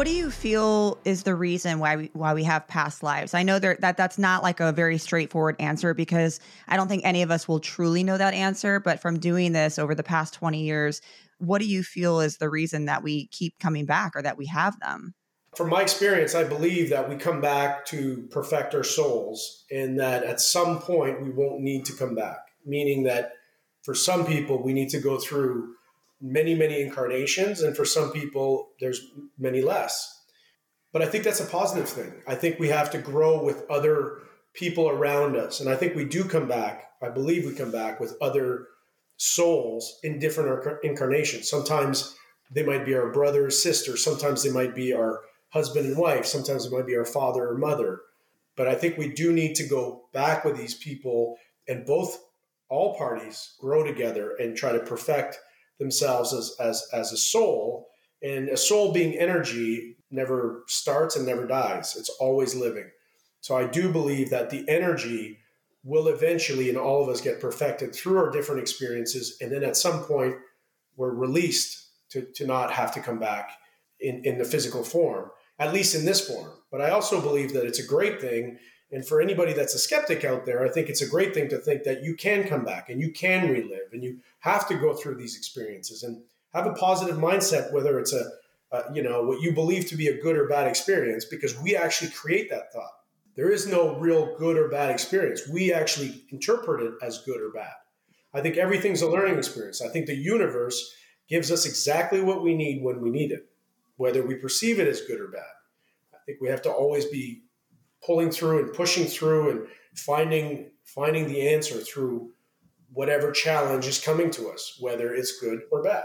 what do you feel is the reason why we why we have past lives? I know there, that that's not like a very straightforward answer because I don't think any of us will truly know that answer. But from doing this over the past twenty years, what do you feel is the reason that we keep coming back or that we have them? From my experience, I believe that we come back to perfect our souls, and that at some point we won't need to come back. Meaning that for some people, we need to go through many, many incarnations, and for some people, there's many less. But I think that's a positive thing. I think we have to grow with other people around us. And I think we do come back, I believe we come back with other souls in different incarnations. Sometimes they might be our brother or sister, sometimes they might be our husband and wife, sometimes it might be our father or mother. But I think we do need to go back with these people and both all parties grow together and try to perfect themselves as, as, as a soul. And a soul being energy never starts and never dies, it's always living. So I do believe that the energy will eventually, in all of us, get perfected through our different experiences. And then at some point, we're released to, to not have to come back in, in the physical form, at least in this form. But I also believe that it's a great thing. And for anybody that's a skeptic out there, I think it's a great thing to think that you can come back and you can relive and you have to go through these experiences and have a positive mindset, whether it's a, you know, what you believe to be a good or bad experience, because we actually create that thought. There is no real good or bad experience. We actually interpret it as good or bad. I think everything's a learning experience. I think the universe gives us exactly what we need when we need it, whether we perceive it as good or bad. I think we have to always be pulling through and pushing through and finding finding the answer through whatever challenge is coming to us, whether it's good or bad.